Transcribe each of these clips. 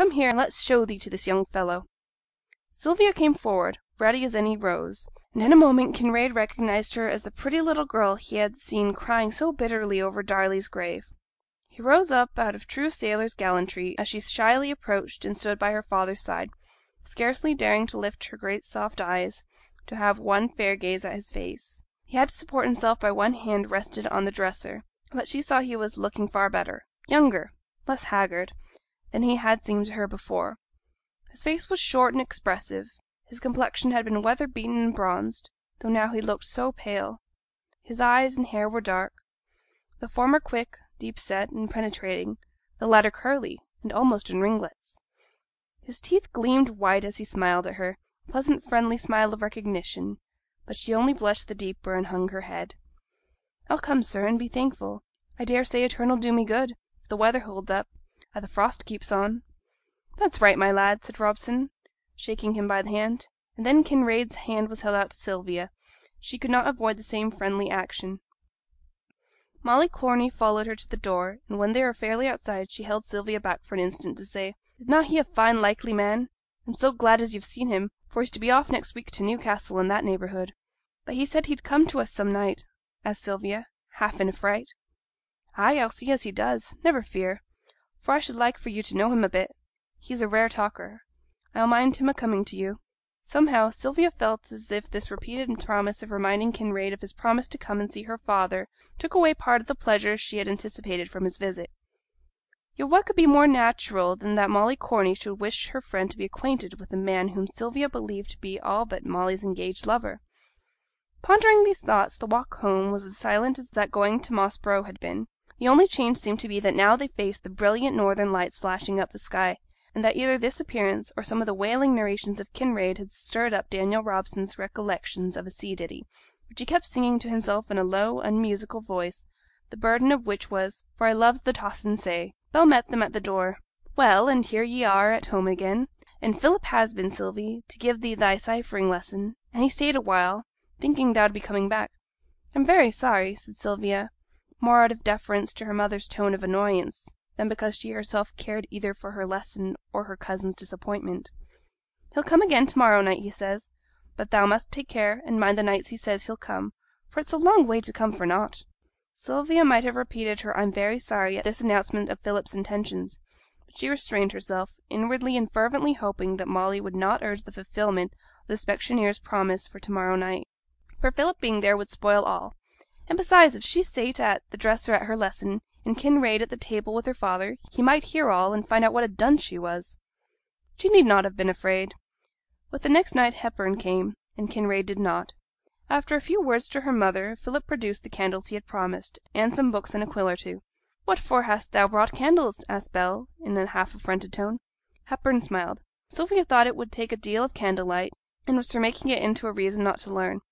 Come here, and let's show thee to this young fellow.' Sylvia came forward, ruddy as any rose; and in a moment Kinraid recognized her as the pretty little girl he had seen crying so bitterly over Darley's grave. He rose up out of true sailor's gallantry as she shyly approached and stood by her father's side, scarcely daring to lift her great soft eyes to have one fair gaze at his face. He had to support himself by one hand rested on the dresser; but she saw he was looking far better younger, less haggard than he had seemed to her before. His face was short and expressive; his complexion had been weather beaten and bronzed, though now he looked so pale. His eyes and hair were dark; the former quick, deep set, and penetrating; the latter curly, and almost in ringlets. His teeth gleamed white as he smiled at her, a pleasant friendly smile of recognition; but she only blushed the deeper, and hung her head. 'I'll come, sir, and be thankful. I dare say a turn 'll do me good, if the weather holds up, and th' frost keeps on.' 'That's right, my lad,' said Robson, shaking him by the hand; and then Kinraid's hand was held out to Sylvia; she could not avoid the same friendly action. Molly Corney followed her to the door, and when they were fairly outside she held Sylvia back for an instant to say, 'Is na' he a fine likely man? I'm so glad as you've seen him, for he's to be off next week to Newcastle and that neighbourhood.' 'But he said he'd come to us some night?' asked Sylvia, half in affright. 'Ay, I'll see as he does, never fear; for I should like for you to know him a bit; he's a rare talker. I'll mind him a coming to you.' Somehow Sylvia felt as if this repeated promise of reminding Kinraid of his promise to come and see her father took away part of the pleasure she had anticipated from his visit. Yet what could be more natural than that Molly Corney should wish her friend to be acquainted with a man whom Sylvia believed to be all but Molly's engaged lover? Pondering these thoughts, the walk home was as silent as that going to Moss Brow had been; the only change seemed to be that now they faced the brilliant northern lights flashing up the sky, and that either this appearance, or some of the wailing narrations of Kinraid had stirred up Daniel Robson's recollections of a sea ditty, which he kept singing to himself in a low, unmusical voice, the burden of which was 'For I loves the tossin' say.' Bell met them at the door. 'Well, and here ye are at home again; and Philip has been, Sylvie, to give thee thy ciphering lesson, and he stayed a while, thinking thou'd be coming back.' 'I'm very sorry,' said Sylvia, more out of deference to her mother's tone of annoyance than because she herself cared either for her lesson or her cousin's disappointment. 'He'll come again to morrow night, he says; but thou must take care and mind the nights he says he'll come, for it's a long way to come for nought.' Sylvia might have repeated her 'I'm very sorry' at this announcement of Philip's intentions; but she restrained herself, inwardly and fervently hoping that Molly would not urge the fulfilment of the specksioneer's promise for to morrow night, for Philip being there would spoil all; and besides, if she sate at the dresser at her lesson, and Kinraid at the table with her father, he might hear all, and find out what a dunce she was. She need not have been afraid. But the next night Hepburn came, and Kinraid did not. After a few words to her mother, Philip produced the candles he had promised, and some books and a quill or two. 'What for hast thou brought candles?' asked Bell, in a half affronted tone. Hepburn smiled. Sylvia thought it would take a deal of candle light, and was for making it into a reason not to learn.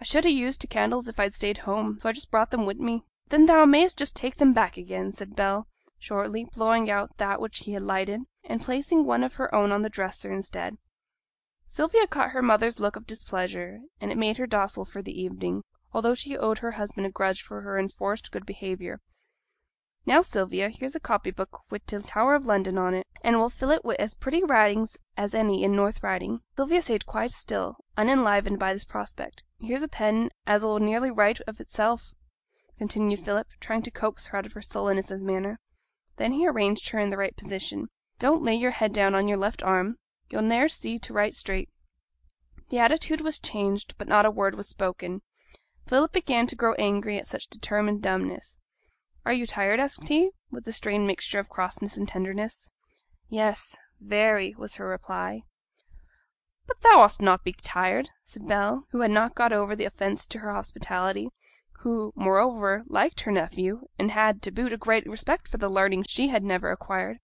I should ha' used t' candles if I'd stayed at home, so I just brought them wi' me.' 'Then thou mayst just take them back again,' said Bell, shortly, blowing out that which he had lighted, and placing one of her own on the dresser instead. Sylvia caught her mother's look of displeasure, and it made her docile for the evening, although she owed her husband a grudge for her enforced good behaviour. 'Now, Sylvia, here's a copy book wi' t' Tower of London on it, and we'll fill it wi' as pretty writings as any in North Riding.' Sylvia sate quite still, unenlivened by this prospect. 'Here's a pen as 'll nearly write of itself,' continued Philip, trying to coax her out of her sullenness of manner. Then he arranged her in the right position. 'Don't lay your head down on your left arm; you'll ne'er see to write straight.' The attitude was changed, but not a word was spoken. Philip began to grow angry at such determined dumbness. 'Are you tired?' asked he, with a strange mixture of crossness and tenderness. 'Yes, very,' was her reply. 'But thou ought'st not to be tired,' said Bell, who had not got over the offence to her hospitality, who, moreover, liked her nephew, and had, to boot, a great respect for the learning she had never acquired.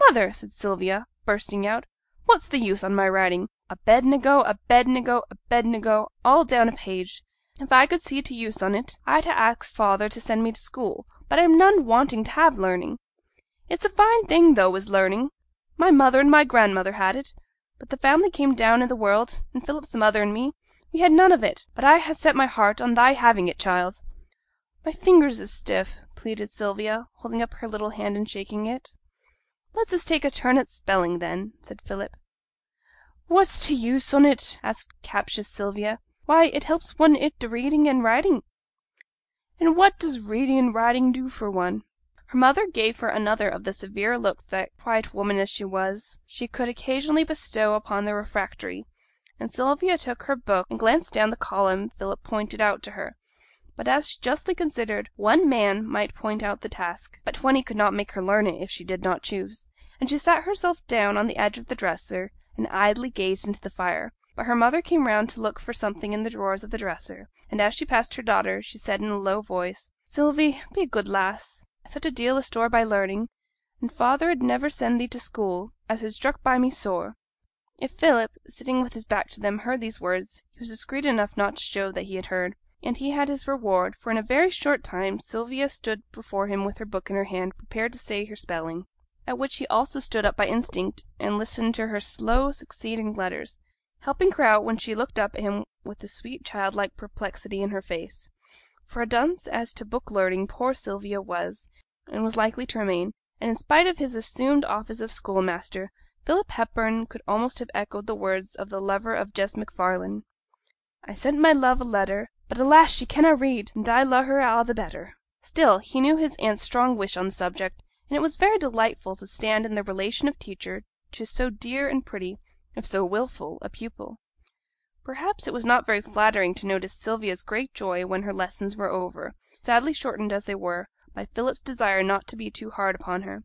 'Mother!' said Sylvia, bursting out, 'what's the use on my writing? Abednego, Abednego, Abednego, all down a page. If I could see t' use on 't, I'd ha' axed father to send me to school; but I'm none wanting to have learning. It's a fine thing, though, is learning. My mother and my grandmother had it; but the family came down i' the world, and Philip's mother and me, we had none of it; but I ha' set my heart on thy having it, child.' 'My fingers is stiff,' pleaded Sylvia, holding up her little hand and shaking it. 'Let's us take a turn at spelling, then,' said Philip. 'What's t' use on it?' asked captious Sylvia. 'Why, it helps one i' reading and writing.' 'And what does reading and writing do for one?' Her mother gave her another of the severe looks that, quiet woman as she was, she could occasionally bestow upon the refractory; and Sylvia took her book and glanced down the column Philip pointed out to her; but, as she justly considered, one man might point out the task, but twenty could not make her learn it if she did not choose; and she sat herself down on the edge of the dresser, and idly gazed into the fire; but her mother came round to look for something in the drawers of the dresser, and as she passed her daughter, she said in a low voice, 'Sylvie, be a good lass; Set a deal o' store by learning, and father 'd niver send thee to school, as has stuck by me sore.' If Philip, sitting with his back to them, heard these words, he was discreet enough not to show that he had heard; and he had his reward, for in a very short time Sylvia stood before him with her book in her hand prepared to say her spelling, at which he also stood up by instinct and listened to her slow succeeding letters, helping her out when she looked up at him with a sweet childlike perplexity in her face; for a dunce as to book learning poor Sylvia was, and was likely to remain; and in spite of his assumed office of schoolmaster, Philip Hepburn could almost have echoed the words of the lover of Jess MacFarlane 'I sent my love a letter, But, alas! she canna read, And I lo'e her a' the better.' Still, he knew his aunt's strong wish on the subject, and it was very delightful to stand in the relation of teacher to so dear and pretty, if so wilful, a pupil. Perhaps it was not very flattering to notice Sylvia's great joy when her lessons were over, sadly shortened as they were by Philip's desire not to be too hard upon her.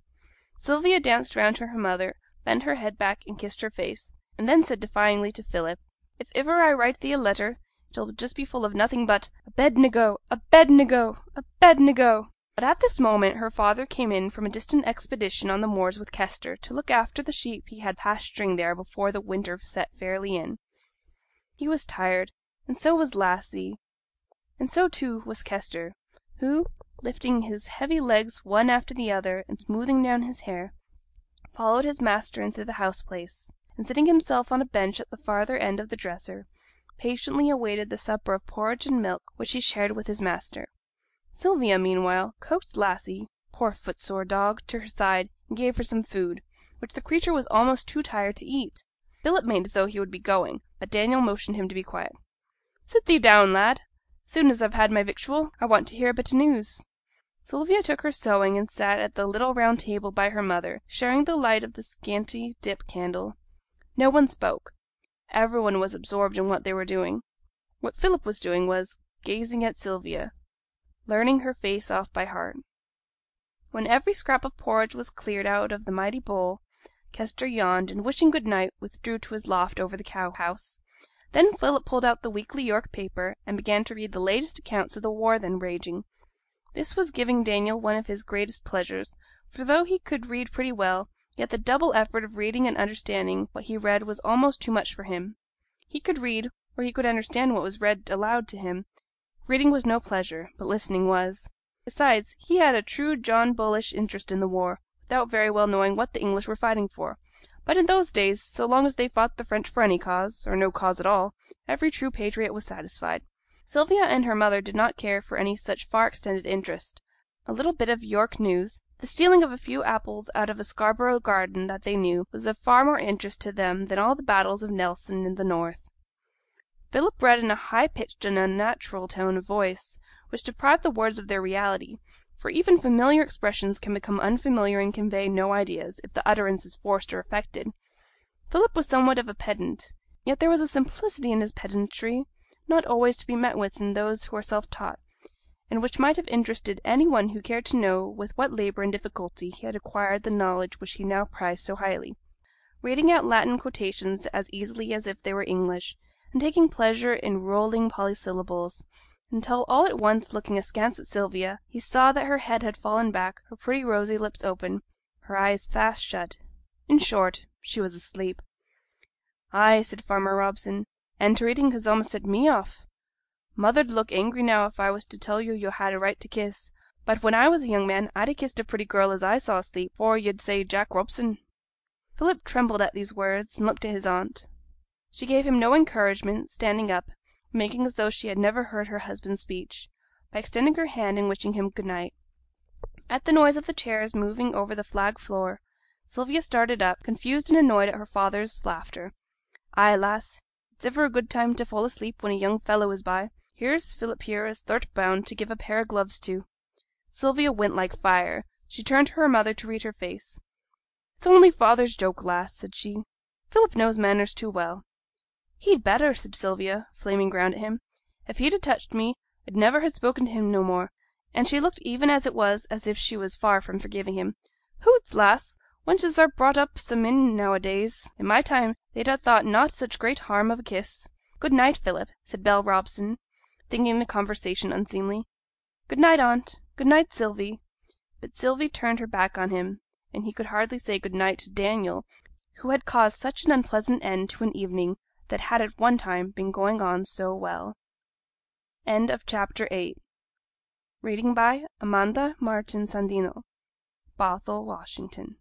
Sylvia danced round to her mother, bent her head back and kissed her face, and then said defyingly to Philip, 'If iver I write thee a letter, it'll just be full of nothing but "Abednego! Abednego! Abednego!"' But at this moment her father came in from a distant expedition on the moors with Kester, to look after the sheep he had pasturing there before the winter set fairly in. He was tired, and so was Lassie; and so, too, was Kester, who, lifting his heavy legs one after the other, and smoothing down his hair, followed his master into the house place, and sitting himself on a bench at the farther end of the dresser, patiently awaited the supper of porridge and milk which he shared with his master. Sylvia, meanwhile, coaxed Lassie poor footsore dog to her side, and gave her some food, which the creature was almost too tired to eat. Philip made as though he would be going, but Daniel motioned him to be quiet. 'Sit thee down, lad. Soon as I've had my victual, I want to hear a bit o' news.' Sylvia took her sewing, and sat at the little round table by her mother, sharing the light of the scanty dip candle. No one spoke; every one was absorbed in what they were doing. What Philip was doing was, gazing at Sylvia, learning her face off by heart. When every scrap of porridge was cleared out of the mighty bowl, Kester yawned, and wishing good night, withdrew to his loft over the cow house. Then Philip pulled out the weekly York paper, and began to read the latest accounts of the war then raging. This was giving Daniel one of his greatest pleasures; for though he could read pretty well, yet the double effort of reading and understanding what he read was almost too much for him. He could read, or he could understand what was read aloud to him; reading was no pleasure, but listening was. Besides, he had a true John Bullish interest in the war, without very well knowing what the English were fighting for; but in those days, so long as they fought the French for any cause, or no cause at all, every true patriot was satisfied. Sylvia and her mother did not care for any such far extended interest; a little bit of York news, the stealing of a few apples out of a Scarborough garden that they knew, was of far more interest to them than all the battles of Nelson in the North. Philip read in a high pitched and unnatural tone of voice, which deprived the words of their reality; for even familiar expressions can become unfamiliar and convey no ideas, if the utterance is forced or affected. Philip was somewhat of a pedant, yet there was a simplicity in his pedantry not always to be met with in those who are self taught, and which might have interested any one who cared to know with what labour and difficulty he had acquired the knowledge which he now prized so highly; reading out Latin quotations as easily as if they were English, and taking pleasure in rolling polysyllables, until all at once looking askance at Sylvia, he saw that her head had fallen back, her pretty rosy lips open, her eyes fast shut; in short, she was asleep. 'Ay!' said Farmer Robson, 'and t' reading has a'most set me off. Mother'd look angry now if I was to tell yo' yo' had a right to kiss; but when I was a young man I'd ha' kissed a pretty girl as I saw asleep, afore yo'd say Jack Robson.' Philip trembled at these words, and looked at his aunt. She gave him no encouragement, standing up, making as though she had never heard her husband's speech, by extending her hand and wishing him good night. At the noise of the chairs moving over the flagged floor, Sylvia started up, confused and annoyed at her father's laughter. 'Ay, lass! it's iver a good time to fall asleep when a young fellow is by. Here's Philip here as thou'rt bound to give a pair o' gloves to.' Sylvia went like fire; she turned to her mother to read her face. 'It's only father's joke, lass,' said she. 'Philip knows manners too well.' 'He'd better,' said Sylvia, flaming round at him. 'If he'd ha' touched me, I'd never ha' spoken to him no more.' And she looked even as it was as if she was far from forgiving him. 'Hoots, lass! wenches are brought up sa min now a days; i' my time they'd ha' thought nought such great harm of a kiss.' 'Good night, Philip,' said Bell Robson, thinking the conversation unseemly. 'Good night, aunt. Good night, Sylvie.' But Sylvie turned her back on him, and he could hardly say good night to Daniel, who had caused such an unpleasant end to an evening that had at one time been going on so well. CHAPTER IX Amanda Martin Sandino, Bothell Washington